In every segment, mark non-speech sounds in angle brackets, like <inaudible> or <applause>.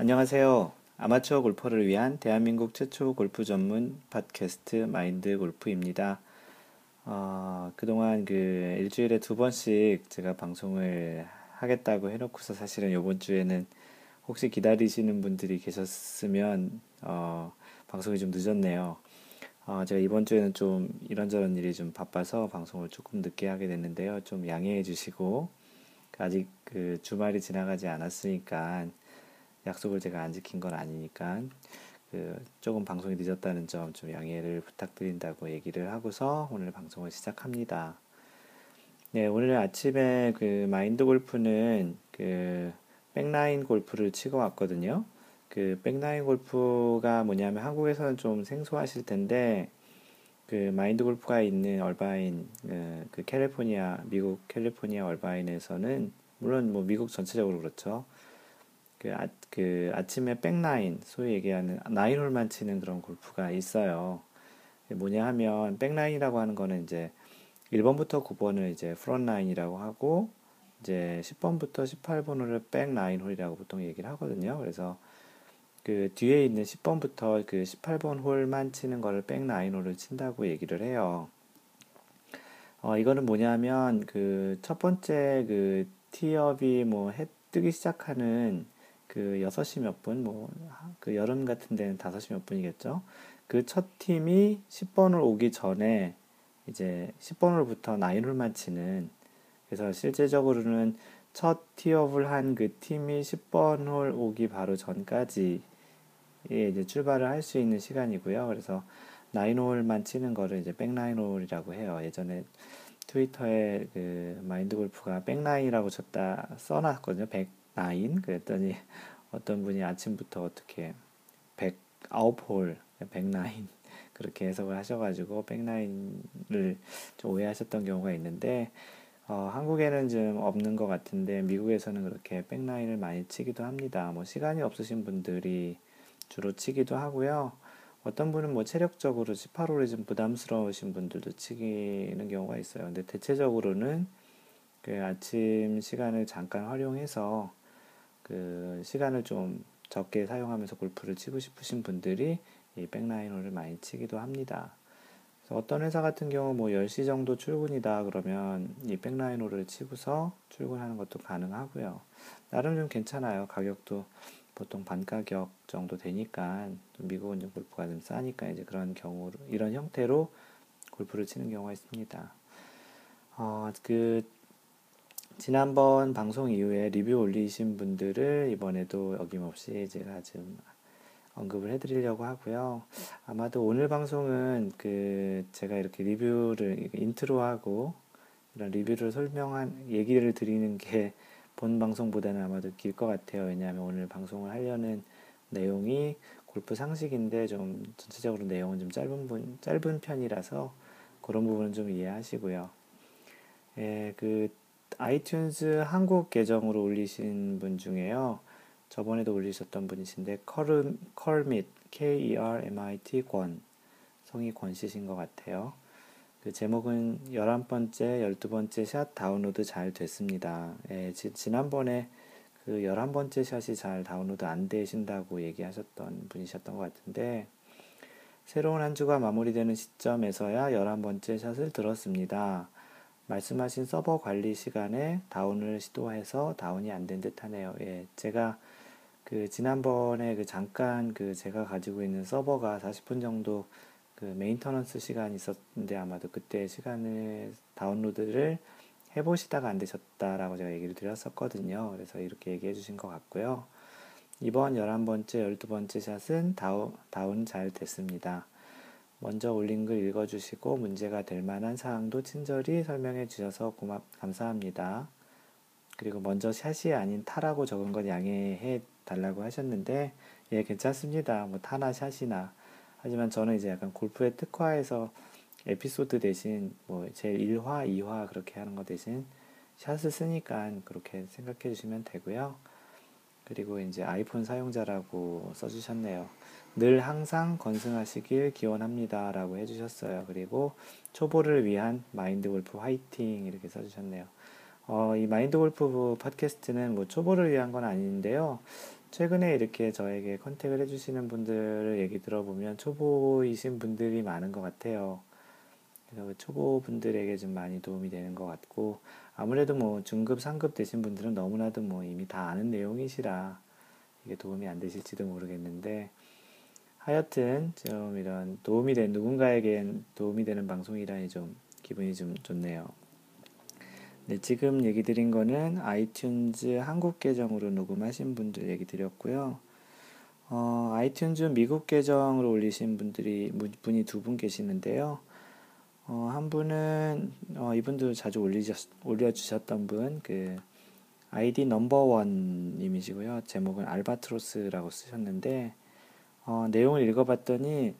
안녕하세요. 아마추어 골퍼를 위한 대한민국 최초 골프 전문 팟캐스트 마인드 골프입니다. 어, 그동안 그 일주일에 두 번씩 제가 방송을 하겠다고 해놓고서 사실은 이번 주에는 혹시 기다리시는 분들이 계셨으면 어, 방송이 좀 늦었네요. 어, 제가 이번 주에는 좀 이런저런 일이 좀 바빠서 방송을 조금 늦게 하게 됐는데요. 좀 양해해 주시고 아직 그 주말이 지나가지 않았으니까 약속을 제가 안 지킨 건 아니니까 그 조금 방송이 늦었다는 점 좀 양해를 부탁드린다고 얘기를 하고서 오늘 방송을 시작합니다. 네, 오늘 아침에 그 마인드 골프는 그 백라인 골프를 치고 왔거든요. 그 백라인 골프가 뭐냐면 한국에서는 좀 생소하실 텐데 그 마인드 골프가 있는 얼바인 그, 그 캘리포니아 미국 캘리포니아 얼바인에서는 물론 뭐 미국 전체적으로 그렇죠. 그, 아, 그 아침에 back nine 소위 얘기하는 nine 홀만 치는 그런 골프가 있어요. 뭐냐 하면 back nine이라고 하는 거는 이제 1번부터 9번을 이제 front nine이라고 하고 이제 10번부터 18번을 back nine 홀이라고 보통 얘기를 하거든요. 그래서 그 뒤에 있는 10번부터 그 18번 홀만 치는 거를 back nine 홀을 친다고 얘기를 해요. 어, 이거는 뭐냐면 그 첫 번째 그 티업이 뭐 해 뜨기 시작하는 그 6시 몇 분, 뭐, 그 여름 같은 데는 5시 몇 분이겠죠. 그 첫 팀이 10번을 오기 전에 이제 10번으로부터 나인홀만 치는 그래서 실제적으로는 첫 티업을 한 그 팀이 10번 홀 오기 바로 전까지 예, 이제 출발을 할 수 있는 시간이고요. 그래서 nine 홀만 치는 거를 이제 back nine 홀이라고 해요. 예전에 트위터에 그 마인드 골프가 back nine이라고 쳤다 써놨거든요. back nine 그랬더니 어떤 분이 아침부터 어떻게 백 아홉 홀 back nine <laughs> 그렇게 해석을 하셔가지고 back nine을 좀 오해하셨던 경우가 있는데 어, 한국에는 좀 없는 것 같은데 미국에서는 그렇게 back nine을 많이 치기도 합니다. 뭐 시간이 없으신 분들이 주로 치기도 하고요. 어떤 분은 뭐 체력적으로 18홀이 좀 부담스러우신 분들도 치기는 경우가 있어요. 근데 대체적으로는 그 아침 시간을 잠깐 활용해서 그 시간을 좀 적게 사용하면서 골프를 치고 싶으신 분들이 이 백라인홀을 많이 치기도 합니다. 어떤 회사 같은 경우 뭐 10시 정도 출근이다 그러면 이 백라인홀을 치고서 출근하는 것도 가능하고요. 나름 좀 괜찮아요. 가격도 보통 반 가격 정도 되니까 미국은 좀 골프가 좀 싸니까 이제 그런 경우로 이런 형태로 골프를 치는 경우가 있습니다. 어, 그 지난번 방송 이후에 리뷰 올리신 분들을 이번에도 어김없이 제가 좀 언급을 해드리려고 하고요. 아마도 오늘 방송은 그 제가 이렇게 리뷰를 intro하고 이런 리뷰를 설명한 얘기를 드리는 게 본 방송보다는 아마도 길 것 같아요. 왜냐하면 오늘 방송을 하려는 내용이 골프 상식인데 좀 전체적으로 내용은 좀 짧은 분, 짧은 편이라서 그런 부분은 좀 이해하시고요. 예, 그 아이튠즈 한국 계정으로 올리신 분 중에요. 저번에도 올리셨던 분이신데 컬음, Kermit K-E-R-M-I-T 권 성이 권씨신 것 같아요. 그 제목은 11번째, 12번째 샷 다운로드 잘 됐습니다. 예, 지, 지난번에 그 11번째 샷이 잘 다운로드 안 되신다고 얘기하셨던 분이셨던 것 같은데 새로운 한 주가 마무리되는 시점에서야 11번째 샷을 들었습니다. 말씀하신 서버 관리 시간에 다운을 시도해서 다운이 안 된 듯 하네요. 예, 제가 그 지난번에 그 잠깐 그 제가 가지고 있는 서버가 40분 정도 그 maintenance 시간이 있었는데 아마도 그때 시간을 다운로드를 해보시다가 안 되셨다라고 제가 얘기를 드렸었거든요. 그래서 이렇게 얘기해 주신 것 같고요. 이번 11번째, 12번째 샷은 다운, 다운 잘 됐습니다. 먼저 올린 글 읽어주시고 문제가 될 만한 사항도 친절히 설명해 주셔서 고맙, 감사합니다. 그리고 먼저 샷이 아닌 타라고 적은 건 양해해 달라고 하셨는데, 예, 괜찮습니다. 뭐 타나 샷이나. 하지만 저는 이제 약간 골프의 특화에서 에피소드 대신 뭐 제일 1화, 2화 그렇게 하는 거 대신 샷을 쓰니까 그렇게 생각해 주시면 되고요. 그리고 이제 아이폰 사용자라고 써주셨네요. 늘 항상 건승하시길 기원합니다. 라고 해주셨어요. 그리고 초보를 위한 마인드 골프 화이팅 이렇게 써주셨네요. 어, 이 마인드 골프 팟캐스트는 뭐 초보를 위한 건 아닌데요. 최근에 이렇게 저에게 컨택을 해주시는 분들을 얘기 들어보면 초보이신 분들이 많은 것 같아요. 그래서 그 초보분들에게 좀 많이 도움이 되는 것 같고, 아무래도 뭐 중급, 상급 되신 분들은 너무나도 뭐 이미 다 아는 내용이시라 이게 도움이 안 되실지도 모르겠는데, 하여튼 좀 이런 도움이 된 누군가에겐 도움이 되는 방송이라니 좀 기분이 좀 좋네요. 네, 지금 얘기 드린 거는 아이튠즈 한국 계정으로 녹음하신 분들 얘기 드렸고요. 어, 아이튠즈 미국 계정으로 올리신 분들이 분이 두 분 계시는데요. 어, 한 분은 어, 이분도 자주 올리셨, 올려주셨던 분, 그 아이디 넘버원 님이시고요. 제목은 알바트로스라고 쓰셨는데 어, 내용을 읽어봤더니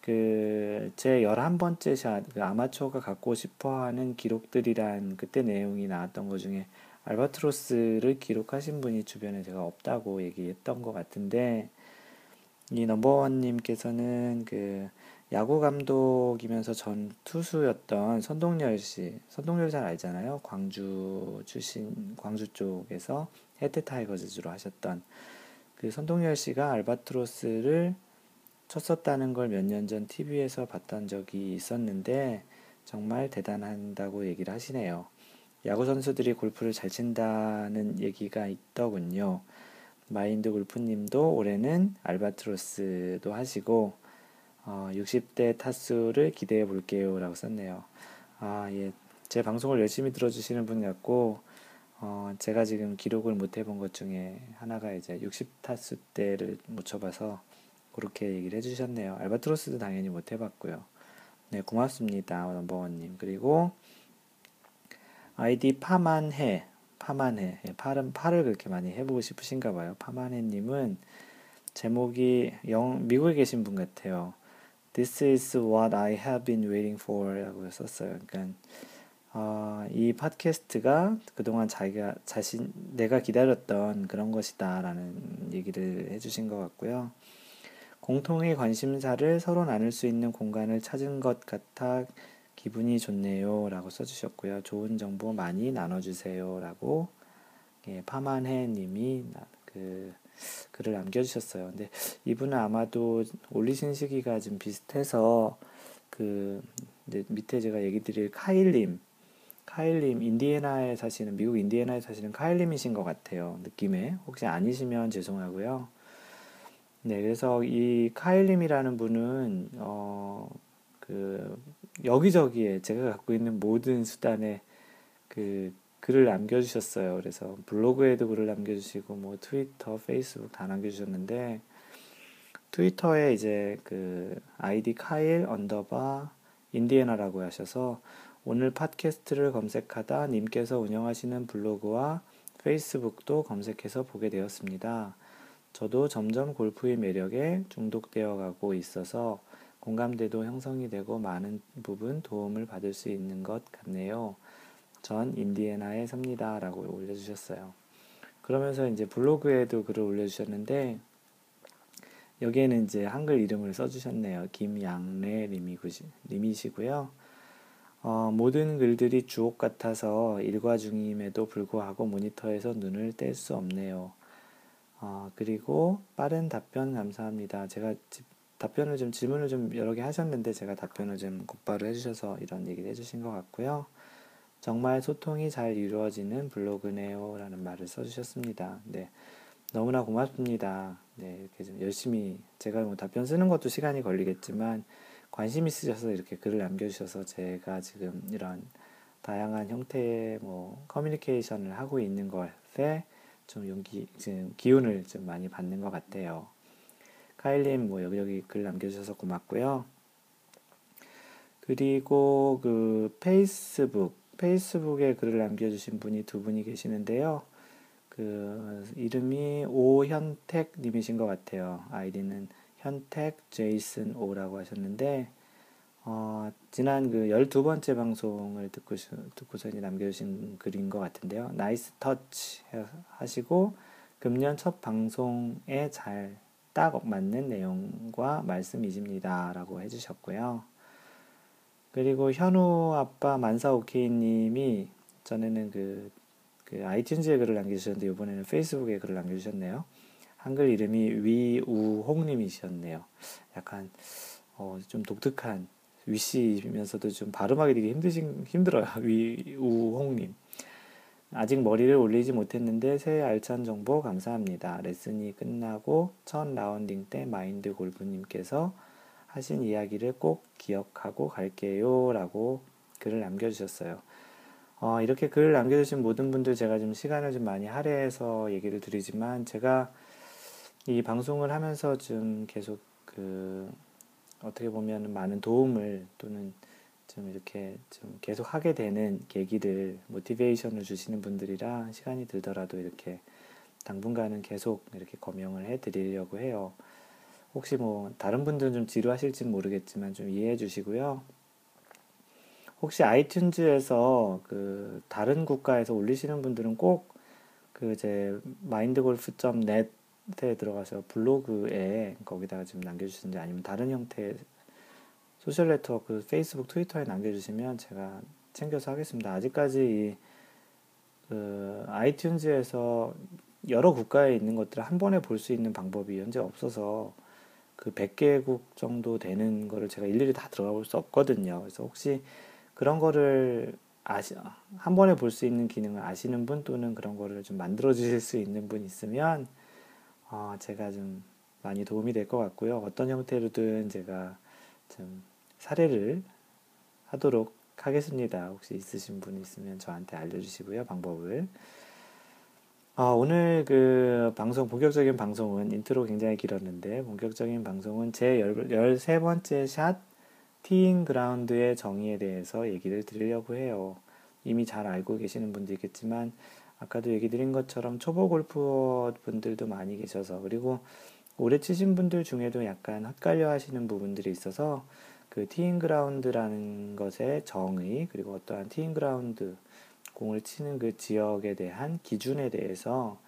그 제 열한 번째 샷, 그 아마추어가 갖고 싶어하는 기록들이란 그때 내용이 나왔던 것 중에 알바트로스를 기록하신 분이 주변에 제가 없다고 얘기했던 것 같은데 이 넘버원님께서는 그 야구 감독이면서 전 투수였던 선동열 씨, 선동열 잘 알잖아요. 광주 출신, 광주 쪽에서 해태 타이거즈로 하셨던 그 선동열 씨가 알바트로스를 쳤었다는 걸 몇 년 전 TV에서 봤던 적이 있었는데 정말 대단한다고 얘기를 하시네요. 야구 선수들이 골프를 잘 친다는 얘기가 있더군요. 마인드 골프님도 올해는 알바트로스도 하시고 어, 60대 타수를 기대해 볼게요 라고 썼네요. 아, 예. 제 방송을 열심히 들어주시는 분 같고 어, 제가 지금 기록을 못 해본 것 중에 하나가 이제 60타수대를 못 쳐봐서 그렇게 얘기를 해주셨네요. 알바트로스도 당연히 못 해봤고요. 네, 고맙습니다. 넘버원님. 그리고 아이디 파만해. 파만해. 예, 팔은 팔을 그렇게 많이 해보고 싶으신가 봐요. 파만해님은 제목이 영, 미국에 계신 분 같아요. This is what I have been waiting for 라고 썼어요. 그러니까 어, 이 팟캐스트가 그동안 자기가 자신 내가 기다렸던 그런 것이다라는 얘기를 해주신 것 같고요. 공통의 관심사를 서로 나눌 수 있는 공간을 찾은 것 같아 기분이 좋네요. 라고 써주셨고요. 좋은 정보 많이 나눠주세요. 라고 예, 파만해 님이 그 글을 남겨주셨어요. 근데 이분은 아마도 올리신 시기가 좀 비슷해서 그 밑에 제가 얘기 드릴 카일님 카일님 인디애나에 사시는 미국 인디애나에 사시는 카일님이신 것 같아요. 느낌에 혹시 아니시면 죄송하고요. 네, 그래서 이 카일님이라는 분은 어 그 여기저기에 제가 갖고 있는 모든 수단에 그 글을 남겨주셨어요. 그래서 블로그에도 글을 남겨주시고 뭐 트위터, 페이스북 다 남겨주셨는데 트위터에 이제 그 아이디 카일 언더바 인디애나라고 하셔서 오늘 팟캐스트를 검색하다 님께서 운영하시는 블로그와 페이스북도 검색해서 보게 되었습니다. 저도 점점 골프의 매력에 중독되어 가고 있어서 공감대도 형성이 되고 많은 부분 도움을 받을 수 있는 것 같네요. 전 인디애나에 삽니다. 라고 올려주셨어요. 그러면서 이제 블로그에도 글을 올려주셨는데, 여기에는 이제 한글 이름을 써주셨네요. 김양래 님이시고요. 어, 모든 글들이 주옥 같아서 일과 중임에도 불구하고 모니터에서 눈을 뗄 수 없네요. 어, 그리고 빠른 답변 감사합니다. 제가 지, 답변을 좀 질문을 좀 여러 개 하셨는데 제가 답변을 좀 곧바로 해주셔서 이런 얘기를 해주신 것 같고요. 정말 소통이 잘 이루어지는 블로그네요. 라는 말을 써주셨습니다. 네. 너무나 고맙습니다. 네. 이렇게 좀 열심히 제가 뭐 답변 쓰는 것도 시간이 걸리겠지만 관심 있으셔서 이렇게 글을 남겨주셔서 제가 지금 이런 다양한 형태의 뭐 커뮤니케이션을 하고 있는 것에 좀 용기, 지금 기운을 좀 많이 받는 것 같아요. 카일님 뭐 여기저기 글 남겨주셔서 고맙고요. 그리고 그 페이스북, 페이스북에 글을 남겨주신 분이 두 분이 계시는데요. 그 이름이 오현택 님이신 것 같아요. 아이디는 현택 제이슨 오라고 하셨는데 어, 지난 그 12번째 방송을 듣고, 듣고서 이 남겨주신 글인 것 같은데요. nice touch 하시고, 금년 첫 방송에 잘 딱 맞는 내용과 말씀이십니다. 라고 해주셨고요. 그리고 현우 아빠 만사오케이님이 전에는 그, 그 아이튠즈에 글을 남겨주셨는데, 이번에는 페이스북에 글을 남겨주셨네요. 한글 이름이 위우홍님이셨네요. 약간 어, 좀 독특한 위씨면서도 좀 발음하기 되게 힘드신 힘들어요. <laughs> 위우홍님. 아직 머리를 올리지 못했는데 새 알찬 정보 감사합니다. 레슨이 끝나고 첫 라운딩 때 마인드 골프님께서 하신 이야기를 꼭 기억하고 갈게요. 라고 글을 남겨주셨어요. 어, 이렇게 글을 남겨주신 모든 분들 제가 좀 시간을 좀 많이 할애해서 얘기를 드리지만 제가 이 방송을 하면서 좀 계속 그 어떻게 보면 많은 도움을 또는 좀 이렇게 좀 계속 하게 되는 계기를 모티베이션을 주시는 분들이라 시간이 들더라도 이렇게 당분간은 계속 이렇게 거명을 해 드리려고 해요. 혹시 뭐 다른 분들은 좀 지루하실지 모르겠지만 좀 이해해 주시고요. 혹시 아이튠즈에서 그 다른 국가에서 올리시는 분들은 꼭그제 마인드골프.net에 들어가서 블로그에 거기다가 좀 남겨주시는지 아니면 다른 형태의 소셜 네트워크 페이스북 트위터에 남겨주시면 제가 챙겨서 하겠습니다. 아직까지 이, 그 아이튠즈에서 여러 국가에 있는 것들을 한 번에 볼 수 있는 방법이 현재 없어서 그 100개국 정도 되는 거를 제가 일일이 다 들어가 볼 수 없거든요. 그래서 혹시 그런 거를 아시, 한 번에 볼 수 있는 기능을 아시는 분 또는 그런 거를 좀 만들어 주실 수 있는 분 있으면 어, 제가 좀 많이 도움이 될 것 같고요. 어떤 형태로든 제가 좀 사례를 하도록 하겠습니다. 혹시 있으신 분 있으면 저한테 알려주시고요. 방법을. 아, 오늘 그 방송, 본격적인 방송은 인트로 굉장히 길었는데, 본격적인 방송은 제 13번째 샷 티잉 그라운드의 정의에 대해서 얘기를 드리려고 해요. 이미 잘 알고 계시는 분도 있겠지만, 아까도 얘기 드린 것처럼 초보 골프어 분들도 많이 계셔서, 그리고 오래 치신 분들 중에도 약간 헛갈려 하시는 부분들이 있어서, 그 티잉 그라운드라는 것의 정의 그리고 어떠한 티잉 그라운드 공을 치는 그 지역에 대한 기준에 대해서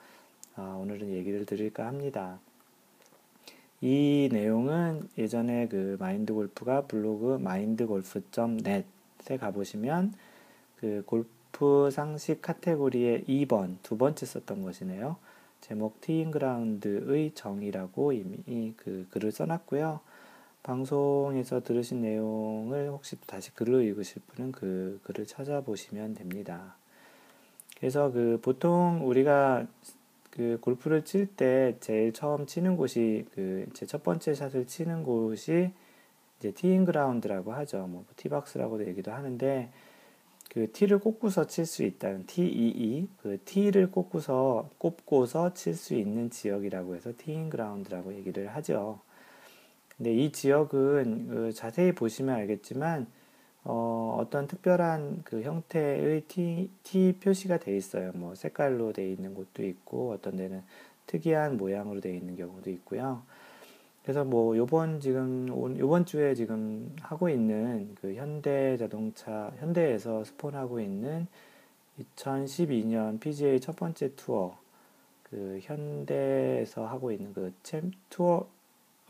어, 오늘은 얘기를 드릴까 합니다. 이 내용은 예전에 그 마인드 골프가 블로그 mindgolf.net에 가보시면 그 골프 상식 카테고리의 2번 두 번째 썼던 것이네요. 제목 티잉 그라운드의 정의라고 이미 그 글을 써놨고요. 방송에서 들으신 내용을 혹시 다시 글로 읽으실 분은 그 글을 찾아보시면 됩니다. 그래서 그 보통 우리가 그 골프를 칠 때 제일 처음 치는 곳이 그 제 첫 번째 샷을 치는 곳이 이제 티잉 그라운드라고 하죠. 뭐 티박스라고도 얘기도 하는데 그 티를 꽂고서 칠 수 있다는 TEE 그 티를 꽂고서 꼽고서 칠 수 있는 지역이라고 해서 티잉 그라운드라고 얘기를 하죠. 근데 이 지역은 그 자세히 보시면 알겠지만 어, 어떤 특별한 그 형태의 T, T 표시가 돼 있어요. 뭐 색깔로 돼 있는 곳도 있고 어떤 데는 특이한 모양으로 돼 있는 경우도 있고요. 그래서 뭐 요번 지금 요번 주에 지금 하고 있는 그 현대 자동차 현대에서 스폰하고 있는 2012년 PGA 첫 번째 투어 그 현대에서 하고 있는 그 챔 투어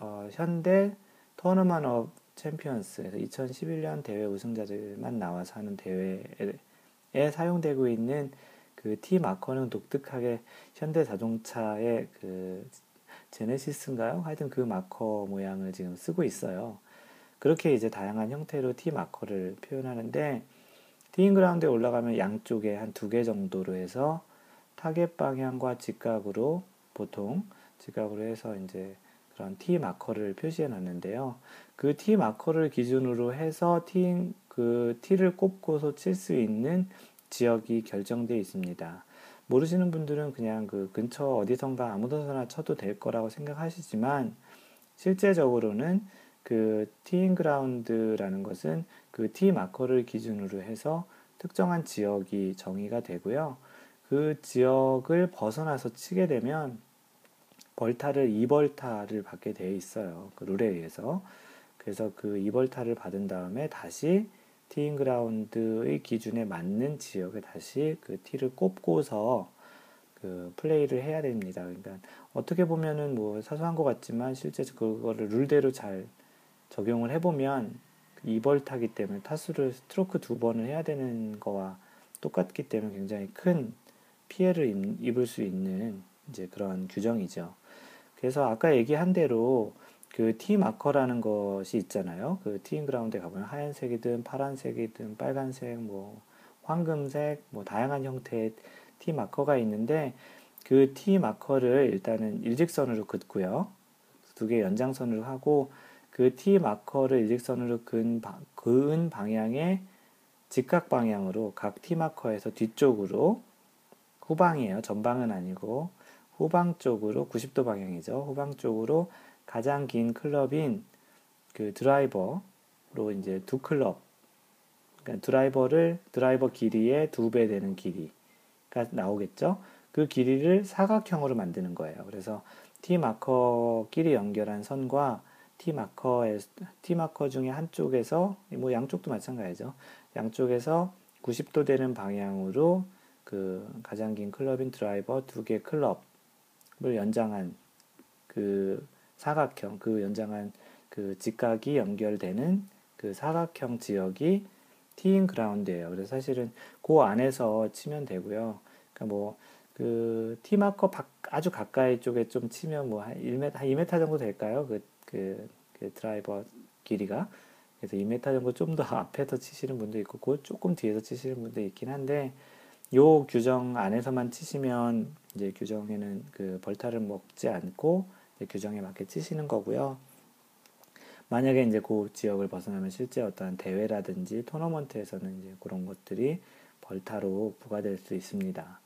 어, 현대 Tournament of Champions에서 2011년 대회 우승자들만 나와서 하는 대회에 사용되고 있는 그 T 마커는 독특하게 현대 자동차의 그 제네시스인가요? 하여튼 그 마커 모양을 지금 쓰고 있어요. 그렇게 이제 다양한 형태로 T 마커를 표현하는데 티잉 그라운드에 올라가면 양쪽에 한 두 개 정도로 해서 타겟 방향과 직각으로 보통 직각으로 해서 이제 그런 T 마커를 표시해 놨는데요. 그 T 마커를 기준으로 해서 티, 그 티를 꼽고서 칠 수 있는 지역이 결정되어 있습니다. 모르시는 분들은 그냥 그 근처 어디선가 아무데나 쳐도 될 거라고 생각하시지만 실제적으로는 그 티인 그라운드라는 것은 그 T 마커를 기준으로 해서 특정한 지역이 정의가 되고요. 그 지역을 벗어나서 치게 되면 벌타를 2벌타를 받게 되어 있어요. 그 룰에 의해서. 그래서 그 2벌타를 받은 다음에 다시 티잉 그라운드의 기준에 맞는 지역에 다시 그 티를 꼽고서 그 플레이를 해야 됩니다. 그러니까 어떻게 보면은 뭐 사소한 것 같지만 실제 그거를 룰대로 잘 적용을 해보면 2벌 타기 때문에 타수를 스트로크 두 번을 해야 되는 거와 똑같기 때문에 굉장히 큰 피해를 입을 수 있는 이제 그런 규정이죠. 그래서 아까 얘기한 대로 그티 마커라는 것이 있잖아요. 그 티인 그라운드에 가보면 하얀색이든 파란색이든 빨간색, 뭐 황금색, 뭐 다양한 형태의 티 마커가 있는데 그티 마커를 일단은 일직선으로 긋고요. 두 개 연장선으로 하고 그티 마커를 일직선으로 근, 그은 방향의 직각 방향으로 각티 마커에서 뒤쪽으로 후방이에요. 전방은 아니고 후방 쪽으로 90도 방향이죠. 후방 쪽으로 가장 긴 클럽인 그 드라이버로 이제 두 클럽 그러니까 드라이버를 드라이버 길이의 두 배 되는 길이가 나오겠죠. 그 길이를 사각형으로 만드는 거예요. 그래서 T 마커끼리 연결한 선과 T 마커의 T 마커 중에 한쪽에서 뭐 양쪽도 마찬가지죠. 양쪽에서 90도 되는 방향으로 그 가장 긴 클럽인 드라이버 두 개 클럽을 연장한 그 사각형 그 연장한 그 직각이 연결되는 그 사각형 지역이 티인 그라운드예요. 그래서 사실은 그 안에서 치면 되고요. 그러니까 뭐 그 티마커 아주 가까이 쪽에 좀 치면 뭐 한 1m 한 2m 정도 될까요? 그, 그, 그 드라이버 길이가 그래서 2m 정도 좀 더 <laughs> 앞에서 치시는 분도 있고 그 조금 뒤에서 치시는 분도 있긴 한데 요 규정 안에서만 치시면 이제 규정에는 그 벌타를 먹지 않고 규정에 맞게 치시는 거고요. 만약에 이제 그 지역을 벗어나면 실제 어떤 대회라든지 토너먼트에서는 이제 그런 것들이 벌타로 부과될 수 있습니다.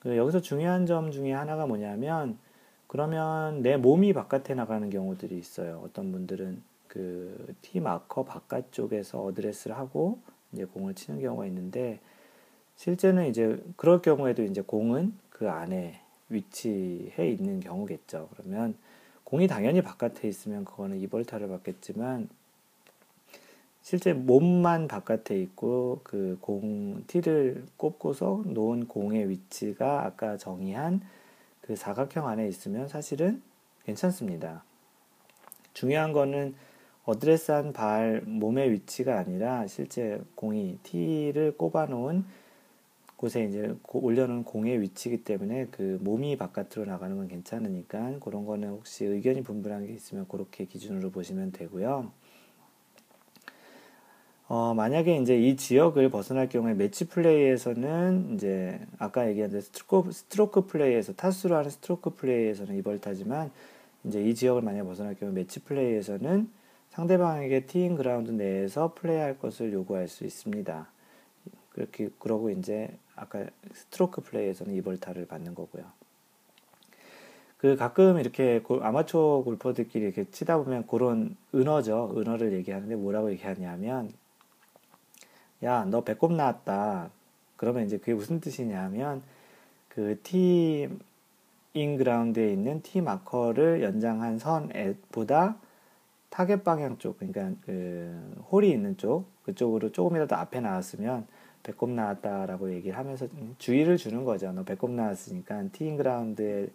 그 여기서 중요한 점 중에 하나가 뭐냐면 그러면 내 몸이 바깥에 나가는 경우들이 있어요. 어떤 분들은 그 티 마커 바깥쪽에서 어드레스를 하고 이제 공을 치는 경우가 있는데 실제는 이제 그럴 경우에도 이제 공은 그 안에 위치해 있는 경우겠죠. 그러면 공이 당연히 바깥에 있으면 그거는 이벌타를 받겠지만 실제 몸만 바깥에 있고 그 공 티를 꼽고서 놓은 공의 위치가 아까 정의한 그 사각형 안에 있으면 사실은 괜찮습니다. 중요한 거는 어드레스한 발 몸의 위치가 아니라 실제 공이 티를 꼽아 놓은 곳에 이제 올려놓은 공의 위치이기 때문에 그 몸이 바깥으로 나가는 건 괜찮으니까 그런 거는 혹시 의견이 분분한 게 있으면 그렇게 기준으로 보시면 되고요. 어, 만약에 이제 이 지역을 벗어날 경우에 매치 플레이에서는 이제 아까 얘기한 스트로크, 스트로크 플레이에서 타수로 하는 스트로크 플레이에서는 이벌타지만 이제 이 지역을 만약 벗어날 경우 매치 플레이에서는 상대방에게 티잉 그라운드 내에서 플레이할 것을 요구할 수 있습니다. 그렇게 그러고 이제 아까 스트로크 플레이에서는 이벌타를 받는 거고요. 그 가끔 이렇게 아마추어 골퍼들끼리 이렇게 치다 보면 그런 은어죠. 은어를 얘기하는데 뭐라고 얘기하냐면 야, 너 배꼽 나왔다. 그러면 이제 그게 무슨 뜻이냐면 그 티잉 그라운드에 있는 티 마커를 연장한 선보다 타겟 방향 쪽, 그러니까 그 홀이 있는 쪽, 그쪽으로 조금이라도 앞에 나왔으면 배꼽 나왔다라고 얘기를 하면서 주의를 주는 거죠. 너 배꼽 나왔으니까 티잉 그라운드의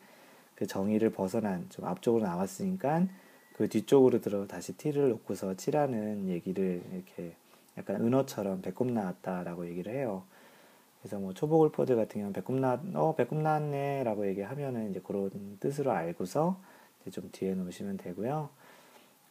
그 정의를 벗어난 좀 앞쪽으로 나왔으니까 그 뒤쪽으로 들어 다시 티를 놓고서 치라는 얘기를 이렇게 약간 은어처럼 배꼽 나왔다라고 얘기를 해요. 그래서 뭐 초보 골퍼들 같은 경우는 배꼽 나, 어, 배꼽 나왔네라고 얘기하면은 이제 그런 뜻으로 알고서 이제 좀 뒤에 놓으시면 되고요.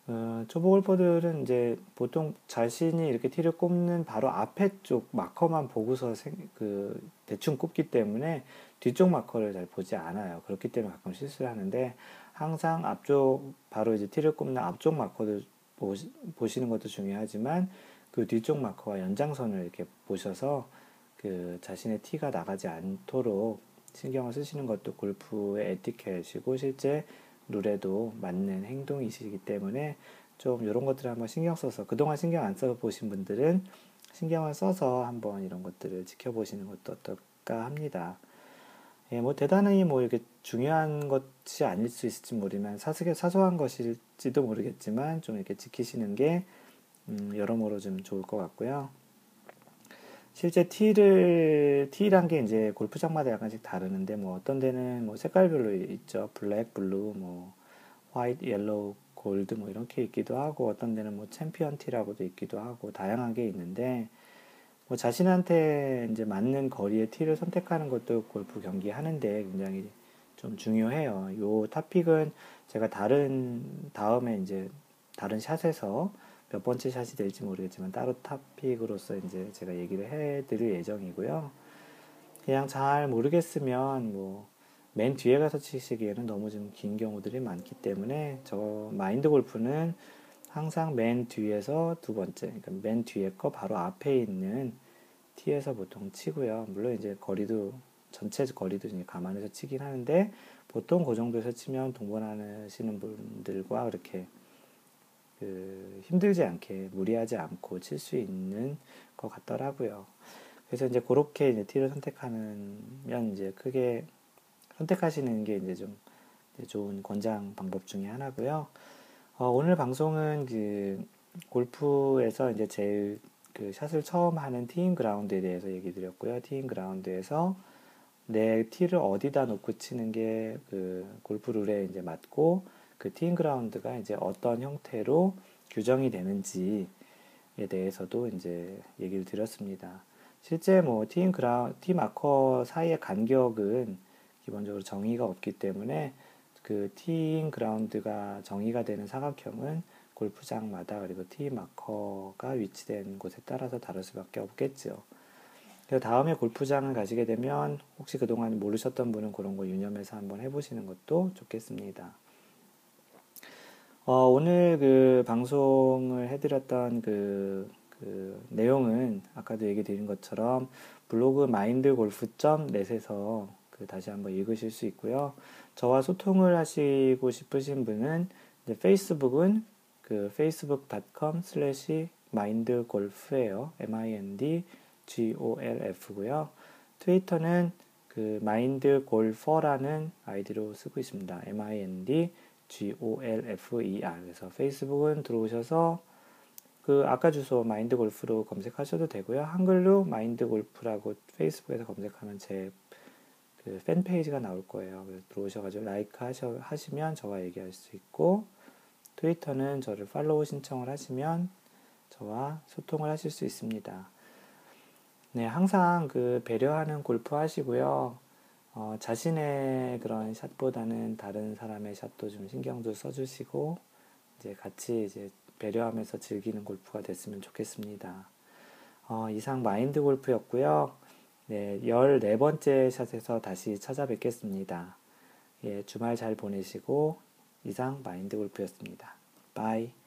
어, 초보 골퍼들은 이제 보통 자신이 이렇게 티를 꼽는 바로 앞에 쪽 마커만 보고서 생, 그 대충 꼽기 때문에 뒤쪽 마커를 잘 보지 않아요. 그렇기 때문에 가끔 실수를 하는데 항상 앞쪽 바로 이제 티를 꼽는 앞쪽 마커를 보시, 보시는 것도 중요하지만 그 뒤쪽 마커와 연장선을 이렇게 보셔서 그 자신의 티가 나가지 않도록 신경을 쓰시는 것도 골프의 에티켓이고 실제 룰에도 맞는 행동이시기 때문에 좀 이런 것들을 한번 신경 써서 그동안 신경 안 써 보신 분들은 신경을 써서 한번 이런 것들을 지켜보시는 것도 어떨까 합니다. 예, 뭐 대단히 뭐 이렇게 중요한 것이 아닐 수 있을지 모르지만 사소하게 사소한 것일지도 모르겠지만 좀 이렇게 지키시는 게 음, 여러모로 좀 좋을 것 같고요. 실제 티를 티란 게 이제 골프장마다 약간씩 다르는데 뭐 어떤 데는 뭐 색깔별로 있죠. 블랙, 블루, 뭐 화이트, 옐로우, 골드 뭐 이렇게 있기도 하고 어떤 데는 뭐 챔피언 티라고도 있기도 하고 다양한 게 있는데 뭐 자신한테 이제 맞는 거리의 티를 선택하는 것도 골프 경기 하는데 굉장히 좀 중요해요. 요 토픽은 제가 다른 다음에 이제 다른 샷에서 몇 번째 샷이 될지 모르겠지만 따로 토픽으로서 이제 제가 얘기를 해드릴 예정이고요. 그냥 잘 모르겠으면 뭐 맨 뒤에 가서 치시기에는 너무 좀 긴 경우들이 많기 때문에 저 마인드 골프는 항상 맨 뒤에서 두 번째, 그러니까 맨 뒤에 거 바로 앞에 있는 티에서 보통 치고요. 물론 이제 거리도 전체 거리도 이제 감안해서 치긴 하는데 보통 그 정도에서 치면 동반하시는 분들과 그렇게 그 힘들지 않게 무리하지 않고 칠 수 있는 것 같더라고요. 그래서 이제 그렇게 이제 티를 선택하면 이제 크게 선택하시는 게 이제 좀 좋은 권장 방법 중에 하나고요. 어, 오늘 방송은 그 골프에서 이제 제일 그 샷을 처음 하는 티잉 그라운드에 대해서 얘기 드렸고요. 티잉 그라운드에서 내 티를 어디다 놓고 치는 게 그 골프 룰에 이제 맞고 그 티잉 그라운드가 이제 어떤 형태로 규정이 되는지에 대해서도 이제 얘기를 드렸습니다. 실제 뭐 티잉 그라 티 마커 사이의 간격은 기본적으로 정의가 없기 때문에 그 티잉 그라운드가 정의가 되는 사각형은 골프장마다 그리고 티 마커가 위치된 곳에 따라서 다를 수밖에 없겠죠. 그래서 다음에 골프장을 가시게 되면 혹시 그동안 모르셨던 분은 그런 거 유념해서 한번 해보시는 것도 좋겠습니다. 어, 오늘 그 방송을 해드렸던 그, 그 내용은 아까도 얘기 드린 것처럼 블로그 마인드골프.net에서 그 다시 한번 읽으실 수 있고요. 저와 소통을 하시고 싶으신 분은 페이스북은 그 facebook.com slash mindgolf예요. m-i-n-d-g-o-l-f고요. 트위터는 그 mindgolfer라는 아이디로 쓰고 있습니다. M-i-n-d-g-o-l-f-e-r 그래서 페이스북은 들어오셔서 그 아까 주소 마인드 골프로 검색하셔도 되고요. 한글로 마인드 골프라고 페이스북에서 검색하면 제 그 팬페이지가 나올 거예요. 그래서 들어오셔가지고 라이크 하셔, 하시면 저와 얘기할 수 있고, 트위터는 저를 팔로우 신청을 하시면 저와 소통을 하실 수 있습니다. 네, 항상 그 배려하는 골프 하시고요. 어, 자신의 그런 샷보다는 다른 사람의 샷도 좀 신경도 써주시고, 이제 같이 이제 배려하면서 즐기는 골프가 됐으면 좋겠습니다. 어, 이상 마인드 골프였고요. 네, 14번째 샷에서 다시 찾아뵙겠습니다. 예, 주말 잘 보내시고 이상 마인드 골프였습니다. bye.